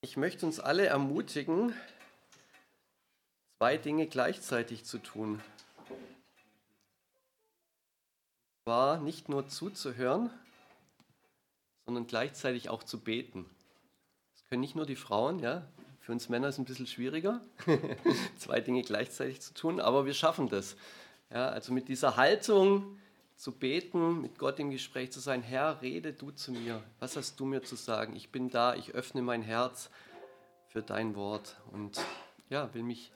Ich möchte uns alle ermutigen, zwei Dinge gleichzeitig zu tun. War nicht nur zuzuhören, sondern gleichzeitig auch zu beten. Das können nicht nur die Frauen, ja. Für uns Männer ist es ein bisschen schwieriger, zwei Dinge gleichzeitig zu tun, aber wir schaffen das. Ja, also mit dieser Haltung zu beten, mit Gott im Gespräch zu sein, Herr, rede du zu mir. Was hast du mir zu sagen? Ich bin da, ich öffne mein Herz für dein Wort und ja, will mich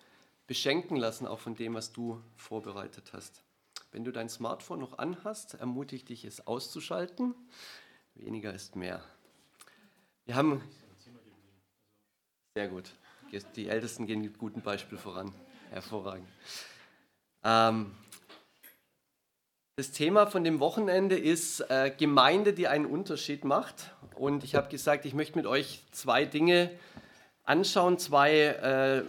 beschenken lassen auch von dem, was du vorbereitet hast. Wenn du dein Smartphone noch anhast, ermutige dich, es auszuschalten. Weniger ist mehr. Wir haben sehr gut. Die Ältesten gehen mit gutem Beispiel voran. Hervorragend. Ähm, das Thema von dem Wochenende ist äh, Gemeinde, die einen Unterschied macht. Und ich habe gesagt, ich möchte mit euch zwei Dinge anschauen, zwei äh,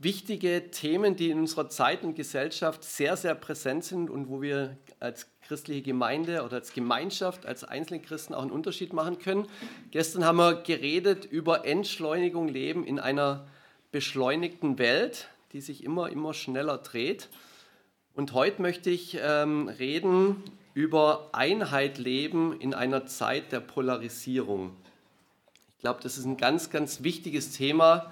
wichtige Themen, die in unserer Zeit und Gesellschaft sehr, sehr präsent sind und wo wir als christliche Gemeinde oder als Gemeinschaft, als einzelne Christen auch einen Unterschied machen können. Gestern haben wir geredet über Entschleunigung leben in einer beschleunigten Welt, die sich immer, immer schneller dreht. Und heute möchte ich ähm, reden über Einheit leben in einer Zeit der Polarisierung. Ich glaube, das ist ein ganz, ganz wichtiges Thema,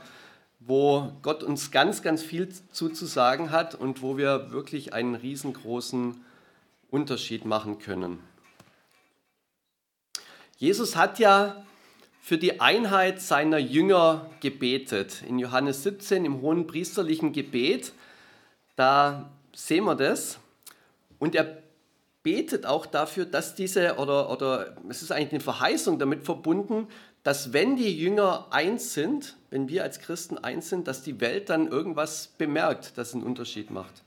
wo Gott uns ganz, ganz viel zuzusagen hat und wo wir wirklich einen riesengroßen Unterschied machen können. Jesus hat ja für die Einheit seiner Jünger gebetet. In Johannes 17 im hohen priesterlichen Gebet, da sehen wir das. Und er betet auch dafür, dass diese, oder, oder es ist eigentlich eine Verheißung damit verbunden, dass wenn die Jünger eins sind, wenn wir als Christen eins sind, dass die Welt dann irgendwas bemerkt, das einen Unterschied macht.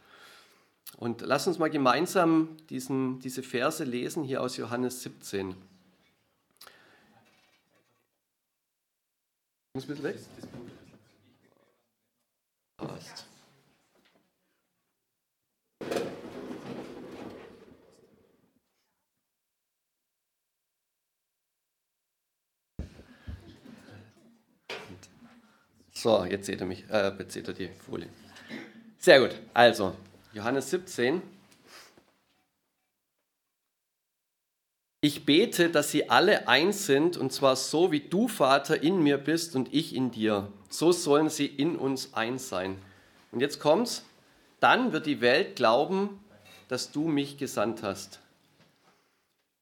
Und lass uns mal gemeinsam diesen, diese Verse lesen hier aus Johannes 17. Muss bitte weg? So, jetzt seht ihr mich, äh, jetzt seht ihr die Folie. Sehr gut, also Johannes 17. Ich bete, dass sie alle eins sind, und zwar so, wie du, Vater, in mir bist und ich in dir. So sollen sie in uns eins sein. Und jetzt kommt's. Dann wird die Welt glauben, dass du mich gesandt hast.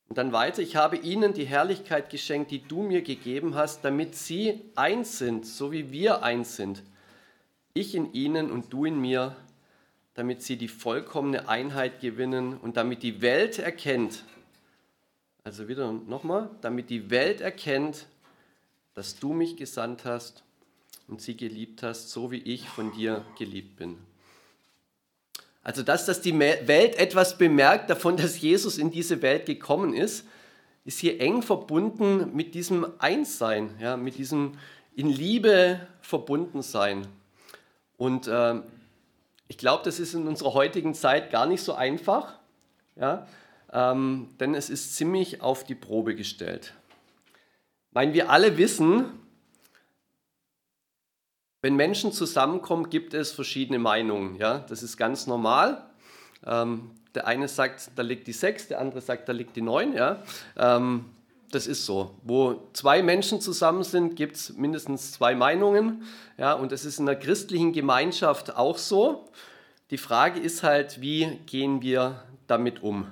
Und dann weiter, ich habe ihnen die Herrlichkeit geschenkt, die du mir gegeben hast, damit sie eins sind, so wie wir eins sind. Ich in ihnen und du in mir, damit sie die vollkommene Einheit gewinnen und damit die Welt erkennt, also wieder nochmal, damit die Welt erkennt, dass du mich gesandt hast und sie geliebt hast, so wie ich von dir geliebt bin. Also dass, dass die Welt etwas bemerkt davon, dass Jesus in diese Welt gekommen ist, ist hier eng verbunden mit diesem Einssein, ja, mit diesem in Liebe verbunden sein. Und äh, ich glaube, das ist in unserer heutigen Zeit gar nicht so einfach, ja, ähm, denn es ist ziemlich auf die Probe gestellt. Ich meine, wir alle wissen, wenn Menschen zusammenkommen, gibt es verschiedene Meinungen. Ja? Das ist ganz normal. Ähm, der eine sagt, da liegt die 6, der andere sagt, da liegt die 9. Ja? Ähm, das ist so. Wo zwei Menschen zusammen sind, gibt es mindestens zwei Meinungen. Ja? Und das ist in der christlichen Gemeinschaft auch so. Die Frage ist halt, wie gehen wir damit um?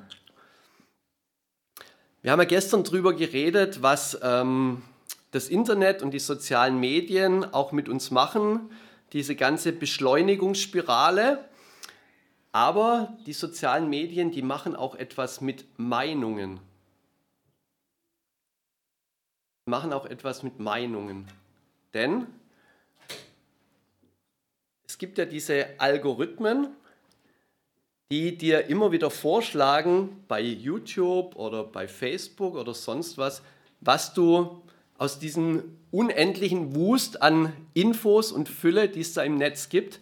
Wir haben ja gestern darüber geredet, was ähm, das Internet und die sozialen Medien auch mit uns machen, diese ganze Beschleunigungsspirale. Aber die sozialen Medien, die machen auch etwas mit Meinungen. Machen auch etwas mit Meinungen. Denn es gibt ja diese Algorithmen, die dir immer wieder vorschlagen bei YouTube oder bei Facebook oder sonst was, was du aus diesem unendlichen Wust an Infos und Fülle, die es da im Netz gibt,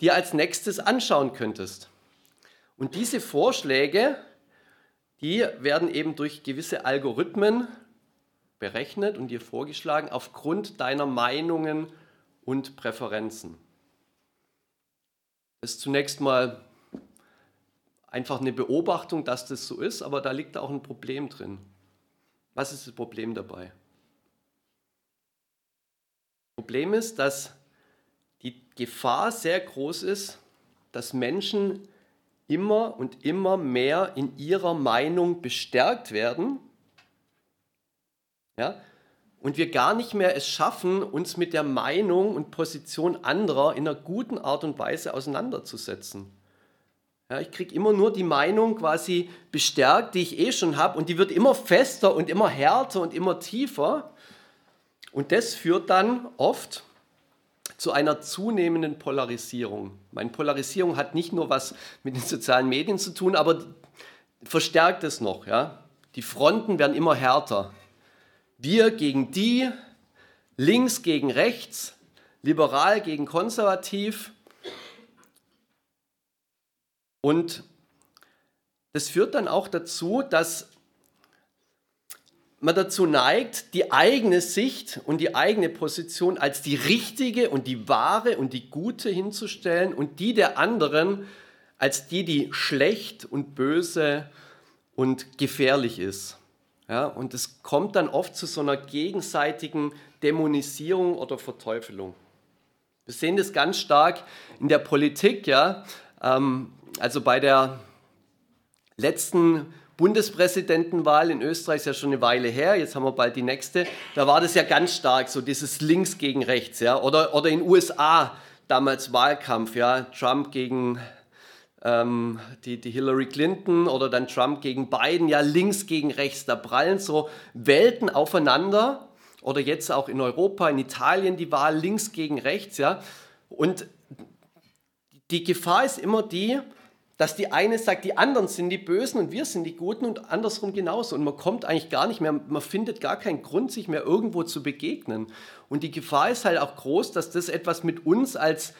dir als nächstes anschauen könntest. Und diese Vorschläge, die werden eben durch gewisse Algorithmen berechnet und dir vorgeschlagen aufgrund deiner Meinungen und Präferenzen. Das ist zunächst mal einfach eine Beobachtung, dass das so ist, aber da liegt auch ein Problem drin. Was ist das Problem dabei? Problem ist, dass die Gefahr sehr groß ist, dass Menschen immer und immer mehr in ihrer Meinung bestärkt werden. Ja? Und wir gar nicht mehr es schaffen, uns mit der Meinung und Position anderer in einer guten Art und Weise auseinanderzusetzen. Ja, ich kriege immer nur die Meinung quasi bestärkt, die ich eh schon habe, und die wird immer fester und immer härter und immer tiefer. Und das führt dann oft zu einer zunehmenden Polarisierung. Meine Polarisierung hat nicht nur was mit den sozialen Medien zu tun, aber verstärkt es noch. Ja? Die Fronten werden immer härter. Wir gegen die, links gegen rechts, liberal gegen konservativ. Und das führt dann auch dazu, dass man dazu neigt, die eigene Sicht und die eigene Position als die richtige und die wahre und die gute hinzustellen und die der anderen als die, die schlecht und böse und gefährlich ist. Ja, und es kommt dann oft zu so einer gegenseitigen Dämonisierung oder Verteufelung. Wir sehen das ganz stark in der Politik. Ja? Ähm, also bei der letzten Bundespräsidentenwahl in Österreich ist ja schon eine Weile her, jetzt haben wir bald die nächste, da war das ja ganz stark, so dieses Links gegen Rechts, ja, oder, oder in USA damals Wahlkampf, ja, Trump gegen ähm, die, die Hillary Clinton oder dann Trump gegen Biden, ja, links gegen rechts, da prallen so Welten aufeinander. Oder jetzt auch in Europa, in Italien die Wahl links gegen rechts, ja, und die Gefahr ist immer die, dass die eine sagt, die anderen sind die Bösen und wir sind die Guten und andersrum genauso. Und man kommt eigentlich gar nicht mehr, man findet gar keinen Grund, sich mehr irgendwo zu begegnen. Und die Gefahr ist halt auch groß, dass das etwas mit uns als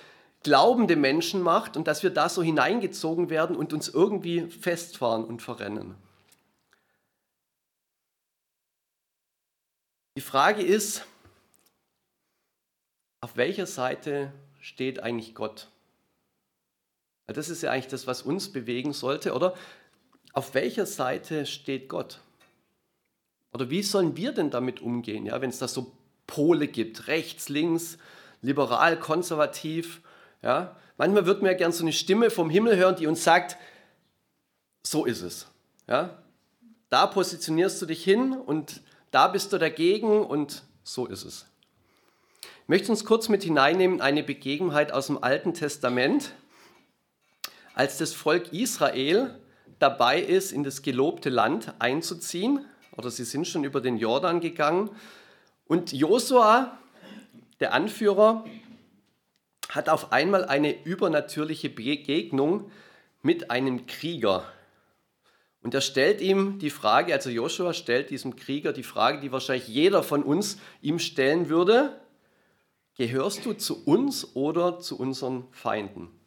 glaubende Menschen macht und dass wir da so hineingezogen werden und uns irgendwie festfahren und verrennen. Die Frage ist, auf welcher Seite steht eigentlich Gott? Das ist ja eigentlich das, was uns bewegen sollte, oder? Auf welcher Seite steht Gott? Oder wie sollen wir denn damit umgehen, ja, wenn es da so Pole gibt, rechts, links, liberal, konservativ? Ja? Manchmal wird mir ja gern so eine Stimme vom Himmel hören, die uns sagt, so ist es. Ja? Da positionierst du dich hin und da bist du dagegen und so ist es. Ich möchte uns kurz mit hineinnehmen, eine Begebenheit aus dem Alten Testament als das Volk Israel dabei ist, in das gelobte Land einzuziehen, oder sie sind schon über den Jordan gegangen, und Josua, der Anführer, hat auf einmal eine übernatürliche Begegnung mit einem Krieger. Und er stellt ihm die Frage, also Joshua stellt diesem Krieger die Frage, die wahrscheinlich jeder von uns ihm stellen würde, gehörst du zu uns oder zu unseren Feinden?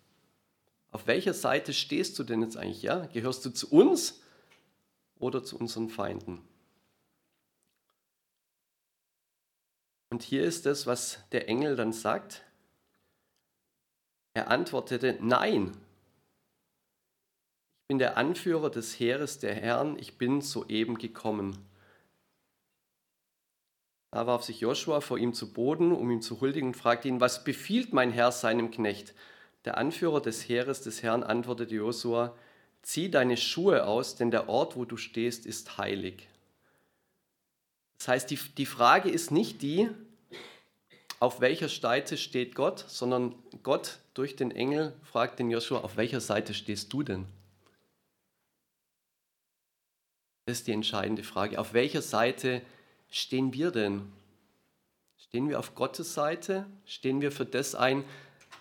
Auf welcher Seite stehst du denn jetzt eigentlich? Ja? Gehörst du zu uns oder zu unseren Feinden? Und hier ist das, was der Engel dann sagt. Er antwortete, nein, ich bin der Anführer des Heeres der Herren, ich bin soeben gekommen. Da warf sich Joshua vor ihm zu Boden, um ihm zu huldigen und fragte ihn, was befiehlt mein Herr seinem Knecht? Der Anführer des Heeres des Herrn antwortete Josua, zieh deine Schuhe aus, denn der Ort, wo du stehst, ist heilig. Das heißt, die, die Frage ist nicht die, auf welcher Seite steht Gott, sondern Gott durch den Engel fragt den Joshua, auf welcher Seite stehst du denn? Das ist die entscheidende Frage. Auf welcher Seite stehen wir denn? Stehen wir auf Gottes Seite? Stehen wir für das ein,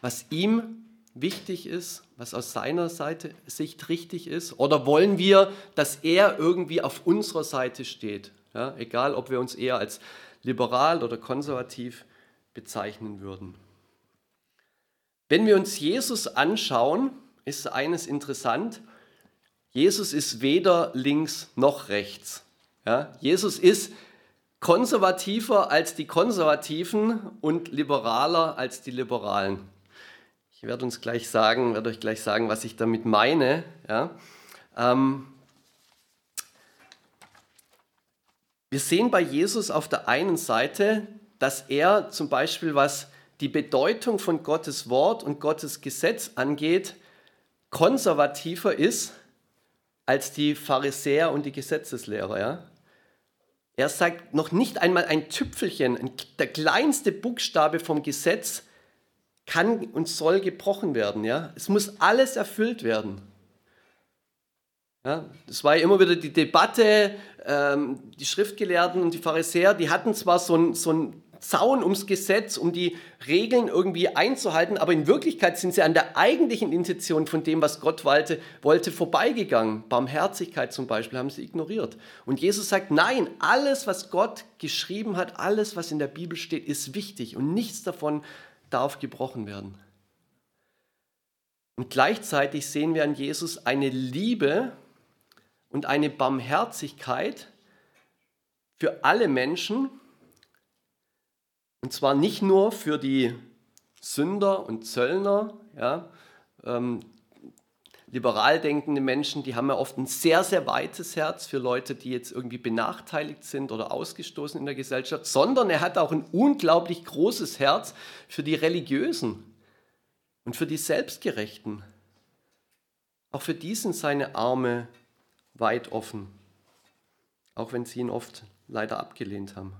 was ihm wichtig ist, was aus seiner Seite, Sicht richtig ist? Oder wollen wir, dass er irgendwie auf unserer Seite steht? Ja, egal, ob wir uns eher als liberal oder konservativ bezeichnen würden. Wenn wir uns Jesus anschauen, ist eines interessant. Jesus ist weder links noch rechts. Ja, Jesus ist konservativer als die Konservativen und liberaler als die Liberalen. Ich werde uns gleich sagen, werde euch gleich sagen, was ich damit meine. Ja. Ähm, wir sehen bei Jesus auf der einen Seite, dass er zum Beispiel, was die Bedeutung von Gottes Wort und Gottes Gesetz angeht, konservativer ist als die Pharisäer und die Gesetzeslehrer. Ja? Er sagt noch nicht einmal ein Tüpfelchen, der kleinste Buchstabe vom Gesetz kann und soll gebrochen werden. Ja? Es muss alles erfüllt werden. Ja, das war ja immer wieder die Debatte, ähm, die Schriftgelehrten und die Pharisäer, die hatten zwar so ein, so Zaun ums Gesetz, um die Regeln irgendwie einzuhalten, aber in Wirklichkeit sind sie an der eigentlichen Intention von dem, was Gott wollte, wollte vorbeigegangen. Barmherzigkeit zum Beispiel haben sie ignoriert. Und Jesus sagt, nein, alles, was Gott geschrieben hat, alles, was in der Bibel steht, ist wichtig und nichts davon darf gebrochen werden. Und gleichzeitig sehen wir an Jesus eine Liebe und eine Barmherzigkeit für alle Menschen, und zwar nicht nur für die Sünder und Zöllner, ja, ähm, liberal denkende Menschen, die haben ja oft ein sehr, sehr weites Herz für Leute, die jetzt irgendwie benachteiligt sind oder ausgestoßen in der Gesellschaft, sondern er hat auch ein unglaublich großes Herz für die Religiösen und für die Selbstgerechten. Auch für die sind seine Arme weit offen, auch wenn sie ihn oft leider abgelehnt haben.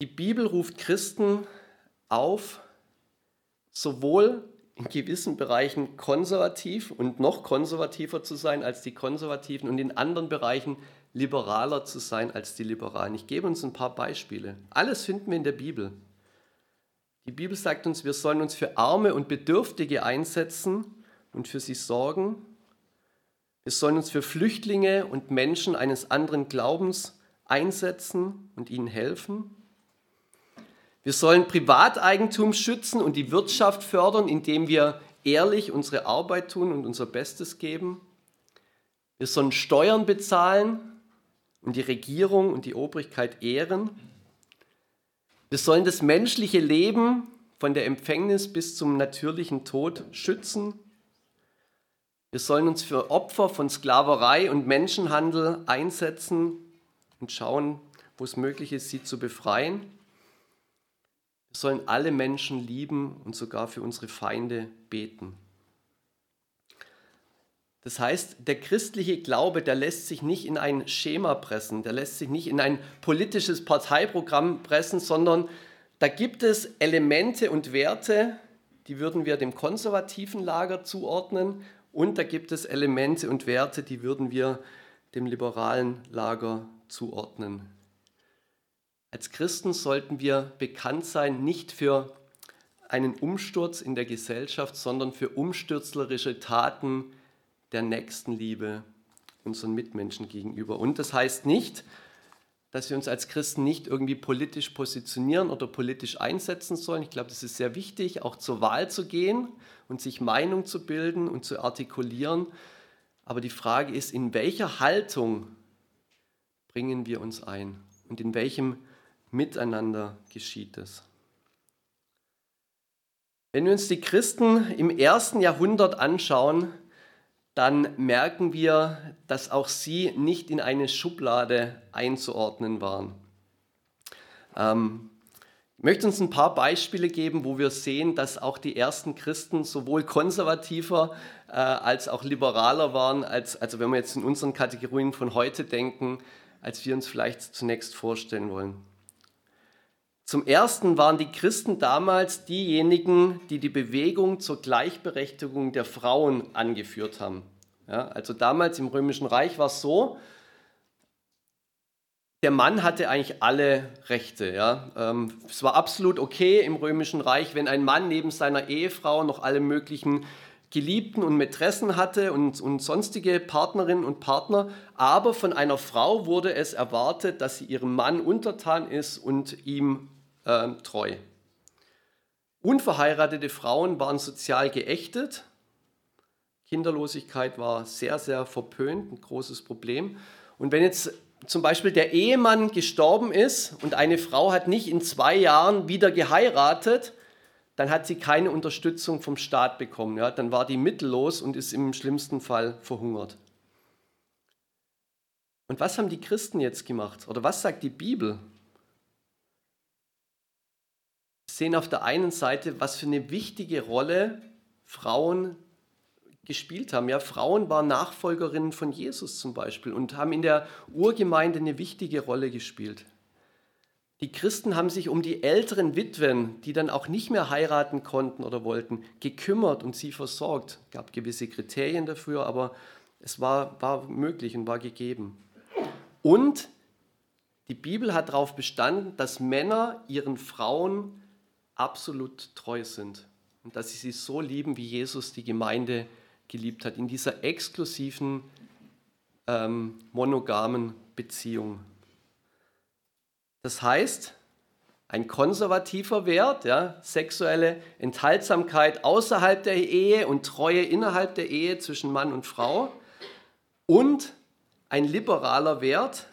Die Bibel ruft Christen auf, sowohl in gewissen Bereichen konservativ und noch konservativer zu sein als die Konservativen und in anderen Bereichen liberaler zu sein als die Liberalen. Ich gebe uns ein paar Beispiele. Alles finden wir in der Bibel. Die Bibel sagt uns, wir sollen uns für Arme und Bedürftige einsetzen und für sie sorgen. Wir sollen uns für Flüchtlinge und Menschen eines anderen Glaubens einsetzen und ihnen helfen. Wir sollen Privateigentum schützen und die Wirtschaft fördern, indem wir ehrlich unsere Arbeit tun und unser Bestes geben. Wir sollen Steuern bezahlen und die Regierung und die Obrigkeit ehren. Wir sollen das menschliche Leben von der Empfängnis bis zum natürlichen Tod schützen. Wir sollen uns für Opfer von Sklaverei und Menschenhandel einsetzen und schauen, wo es möglich ist, sie zu befreien. Wir sollen alle Menschen lieben und sogar für unsere Feinde beten. Das heißt, der christliche Glaube, der lässt sich nicht in ein Schema pressen, der lässt sich nicht in ein politisches Parteiprogramm pressen, sondern da gibt es Elemente und Werte, die würden wir dem konservativen Lager zuordnen und da gibt es Elemente und Werte, die würden wir dem liberalen Lager zuordnen. Als Christen sollten wir bekannt sein, nicht für einen Umsturz in der Gesellschaft, sondern für umstürzlerische Taten der Nächstenliebe unseren Mitmenschen gegenüber. Und das heißt nicht, dass wir uns als Christen nicht irgendwie politisch positionieren oder politisch einsetzen sollen. Ich glaube, das ist sehr wichtig, auch zur Wahl zu gehen und sich Meinung zu bilden und zu artikulieren. Aber die Frage ist, in welcher Haltung bringen wir uns ein und in welchem Miteinander geschieht es. Wenn wir uns die Christen im ersten Jahrhundert anschauen, dann merken wir, dass auch sie nicht in eine Schublade einzuordnen waren. Ähm, ich möchte uns ein paar Beispiele geben, wo wir sehen, dass auch die ersten Christen sowohl konservativer äh, als auch liberaler waren, als, also wenn wir jetzt in unseren Kategorien von heute denken, als wir uns vielleicht zunächst vorstellen wollen. Zum Ersten waren die Christen damals diejenigen, die die Bewegung zur Gleichberechtigung der Frauen angeführt haben. Ja, also damals im Römischen Reich war es so, der Mann hatte eigentlich alle Rechte. Ja. Ähm, es war absolut okay im Römischen Reich, wenn ein Mann neben seiner Ehefrau noch alle möglichen Geliebten und Mätressen hatte und, und sonstige Partnerinnen und Partner. Aber von einer Frau wurde es erwartet, dass sie ihrem Mann untertan ist und ihm äh, treu. Unverheiratete Frauen waren sozial geächtet. Kinderlosigkeit war sehr, sehr verpönt, ein großes Problem. Und wenn jetzt zum Beispiel der Ehemann gestorben ist und eine Frau hat nicht in zwei Jahren wieder geheiratet, dann hat sie keine Unterstützung vom Staat bekommen. Ja? Dann war die mittellos und ist im schlimmsten Fall verhungert. Und was haben die Christen jetzt gemacht? Oder was sagt die Bibel? Wir sehen auf der einen Seite, was für eine wichtige Rolle Frauen gespielt haben. Ja, Frauen waren Nachfolgerinnen von Jesus zum Beispiel und haben in der Urgemeinde eine wichtige Rolle gespielt. Die Christen haben sich um die älteren Witwen, die dann auch nicht mehr heiraten konnten oder wollten, gekümmert und sie versorgt. Es gab gewisse Kriterien dafür, aber es war, war möglich und war gegeben. Und die Bibel hat darauf bestanden, dass Männer ihren Frauen absolut treu sind und dass sie sie so lieben, wie Jesus die Gemeinde geliebt hat, in dieser exklusiven, ähm, monogamen Beziehung. Das heißt, ein konservativer Wert, ja, sexuelle Enthaltsamkeit außerhalb der Ehe und Treue innerhalb der Ehe zwischen Mann und Frau und ein liberaler Wert,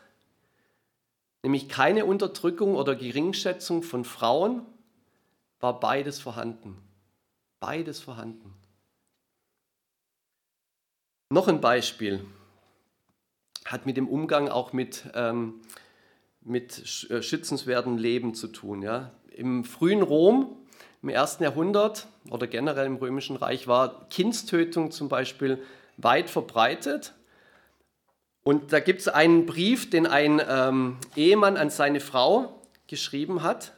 nämlich keine Unterdrückung oder Geringschätzung von Frauen, war beides vorhanden. Beides vorhanden. Noch ein Beispiel hat mit dem Umgang auch mit ähm, mit äh, schützenswertem Leben zu tun. Ja. Im frühen Rom, im ersten Jahrhundert oder generell im Römischen Reich war Kindstötung zum Beispiel weit verbreitet. Und da gibt es einen Brief, den ein ähm, Ehemann an seine Frau geschrieben hat.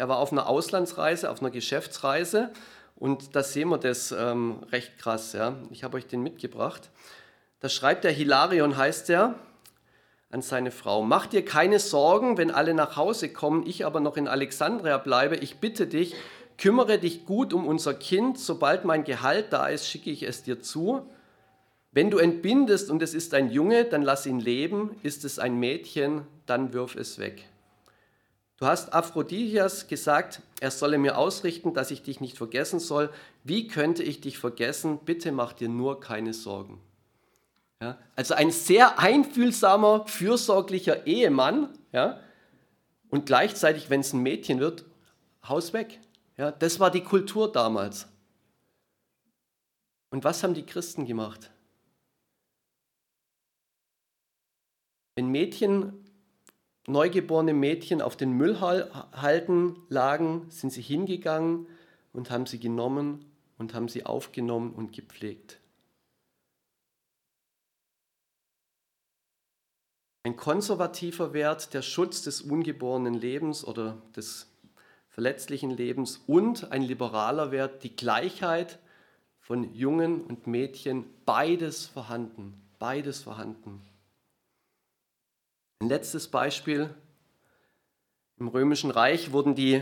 Er war auf einer Auslandsreise, auf einer Geschäftsreise und da sehen wir das ähm, recht krass. Ja. Ich habe euch den mitgebracht. Da schreibt der Hilarion, heißt er, an seine Frau. Mach dir keine Sorgen, wenn alle nach Hause kommen, ich aber noch in Alexandria bleibe. Ich bitte dich, kümmere dich gut um unser Kind. Sobald mein Gehalt da ist, schicke ich es dir zu. Wenn du entbindest und es ist ein Junge, dann lass ihn leben. Ist es ein Mädchen, dann wirf es weg. Du hast Aphrodisias gesagt, er solle mir ausrichten, dass ich dich nicht vergessen soll. Wie könnte ich dich vergessen? Bitte mach dir nur keine Sorgen. Ja, also ein sehr einfühlsamer, fürsorglicher Ehemann. Ja, und gleichzeitig, wenn es ein Mädchen wird, Haus weg. Ja, das war die Kultur damals. Und was haben die Christen gemacht? Wenn Mädchen, neugeborene Mädchen auf den Müllhalten lagen, sind sie hingegangen und haben sie genommen und haben sie aufgenommen und gepflegt. Ein konservativer Wert, der Schutz des ungeborenen Lebens oder des verletzlichen Lebens und ein liberaler Wert, die Gleichheit von Jungen und Mädchen, beides vorhanden, beides vorhanden. Ein letztes Beispiel. Im römischen Reich wurden die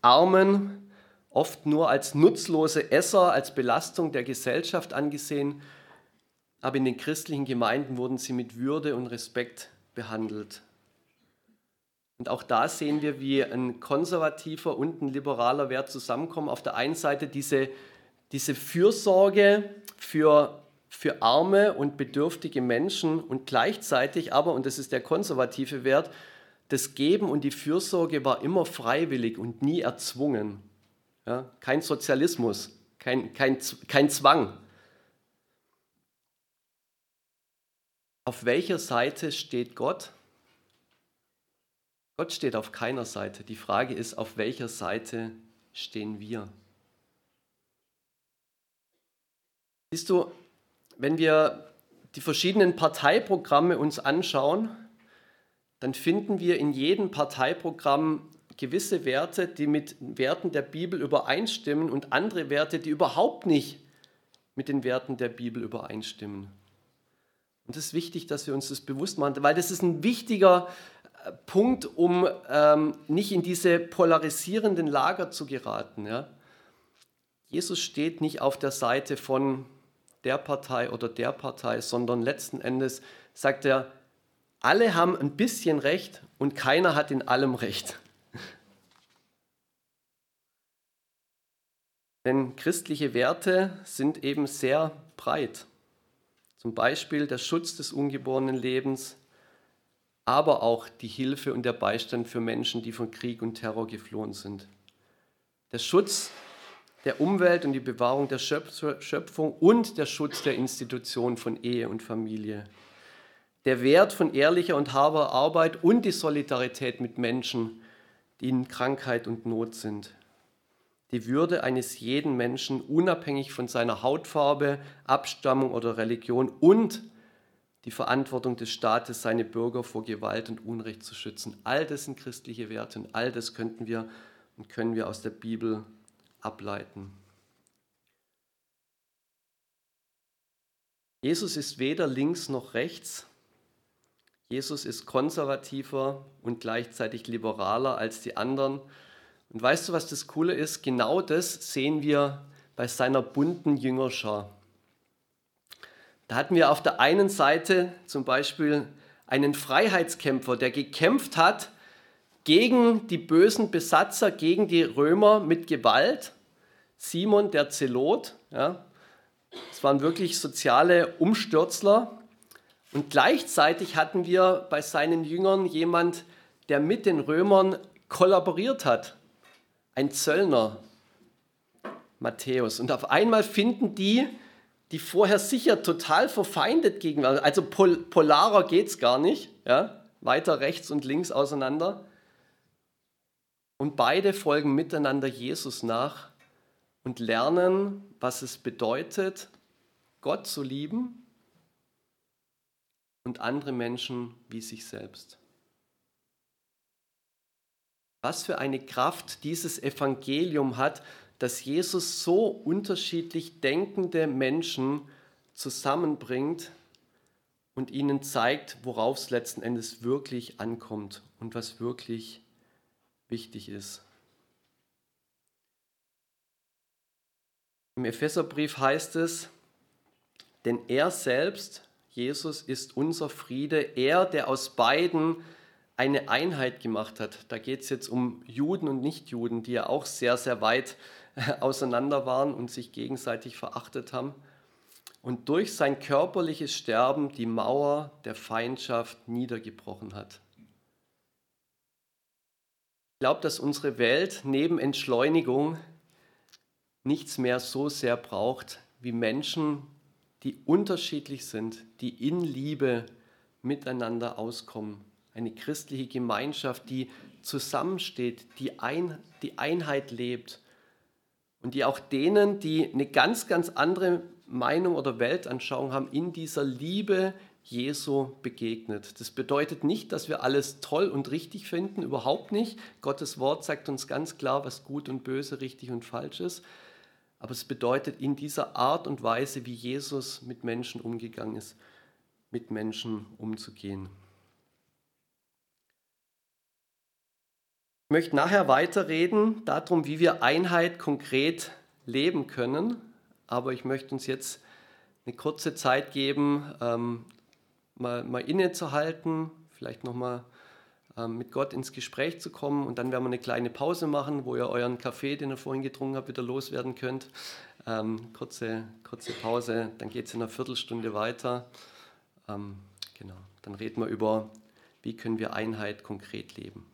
Armen oft nur als nutzlose Esser, als Belastung der Gesellschaft angesehen, aber in den christlichen Gemeinden wurden sie mit Würde und Respekt behandelt. Und auch da sehen wir, wie ein konservativer und ein liberaler Wert zusammenkommen. Auf der einen Seite diese, diese Fürsorge für, für arme und bedürftige Menschen und gleichzeitig aber, und das ist der konservative Wert, das Geben und die Fürsorge war immer freiwillig und nie erzwungen. Ja, kein Sozialismus, kein, kein, kein Zwang. Auf welcher Seite steht Gott? Gott steht auf keiner Seite. Die Frage ist, auf welcher Seite stehen wir? Siehst du, wenn wir die verschiedenen Parteiprogramme uns anschauen, dann finden wir in jedem Parteiprogramm gewisse Werte, die mit Werten der Bibel übereinstimmen und andere Werte, die überhaupt nicht mit den Werten der Bibel übereinstimmen. Und es ist wichtig, dass wir uns das bewusst machen, weil das ist ein wichtiger äh, Punkt, um ähm, nicht in diese polarisierenden Lager zu geraten. Ja? Jesus steht nicht auf der Seite von der Partei oder der Partei, sondern letzten Endes sagt er, alle haben ein bisschen Recht und keiner hat in allem Recht. Denn christliche Werte sind eben sehr breit. Zum Beispiel der Schutz des ungeborenen Lebens, aber auch die Hilfe und der Beistand für Menschen, die von Krieg und Terror geflohen sind. Der Schutz der Umwelt und die Bewahrung der Schöpfung und der Schutz der Institution von Ehe und Familie. Der Wert von ehrlicher und harter Arbeit und die Solidarität mit Menschen, die in Krankheit und Not sind. Die Würde eines jeden Menschen unabhängig von seiner Hautfarbe, Abstammung oder Religion und die Verantwortung des Staates, seine Bürger vor Gewalt und Unrecht zu schützen. All das sind christliche Werte und all das könnten wir und können wir aus der Bibel ableiten. Jesus ist weder links noch rechts. Jesus ist konservativer und gleichzeitig liberaler als die anderen. Und weißt du, was das Coole ist? Genau das sehen wir bei seiner bunten Jüngerschar. Da hatten wir auf der einen Seite zum Beispiel einen Freiheitskämpfer, der gekämpft hat gegen die bösen Besatzer, gegen die Römer mit Gewalt. Simon der Zelot. Ja. Es waren wirklich soziale Umstürzler. Und gleichzeitig hatten wir bei seinen Jüngern jemand, der mit den Römern kollaboriert hat. Ein Zöllner, Matthäus. Und auf einmal finden die die vorher sicher total verfeindet gegen, also pol polarer geht es gar nicht, ja, weiter rechts und links auseinander. Und beide folgen miteinander Jesus nach und lernen, was es bedeutet, Gott zu lieben und andere Menschen wie sich selbst. Was für eine Kraft dieses Evangelium hat, dass Jesus so unterschiedlich denkende Menschen zusammenbringt und ihnen zeigt, worauf es letzten Endes wirklich ankommt und was wirklich wichtig ist. Im Epheserbrief heißt es, denn er selbst, Jesus, ist unser Friede, er, der aus beiden eine Einheit gemacht hat. Da geht es jetzt um Juden und Nichtjuden, die ja auch sehr, sehr weit auseinander waren und sich gegenseitig verachtet haben und durch sein körperliches Sterben die Mauer der Feindschaft niedergebrochen hat. Ich glaube, dass unsere Welt neben Entschleunigung nichts mehr so sehr braucht wie Menschen, die unterschiedlich sind, die in Liebe miteinander auskommen. Eine christliche Gemeinschaft, die zusammensteht, die, ein, die Einheit lebt und die auch denen, die eine ganz, ganz andere Meinung oder Weltanschauung haben, in dieser Liebe Jesu begegnet. Das bedeutet nicht, dass wir alles toll und richtig finden, überhaupt nicht. Gottes Wort sagt uns ganz klar, was gut und böse, richtig und falsch ist. Aber es bedeutet in dieser Art und Weise, wie Jesus mit Menschen umgegangen ist, mit Menschen umzugehen. Ich möchte nachher weiterreden darum, wie wir Einheit konkret leben können. Aber ich möchte uns jetzt eine kurze Zeit geben, ähm, mal, mal innezuhalten, vielleicht nochmal ähm, mit Gott ins Gespräch zu kommen. Und dann werden wir eine kleine Pause machen, wo ihr euren Kaffee, den ihr vorhin getrunken habt, wieder loswerden könnt. Ähm, kurze, kurze Pause, dann geht es in einer Viertelstunde weiter. Ähm, genau, dann reden wir über, wie können wir Einheit konkret leben.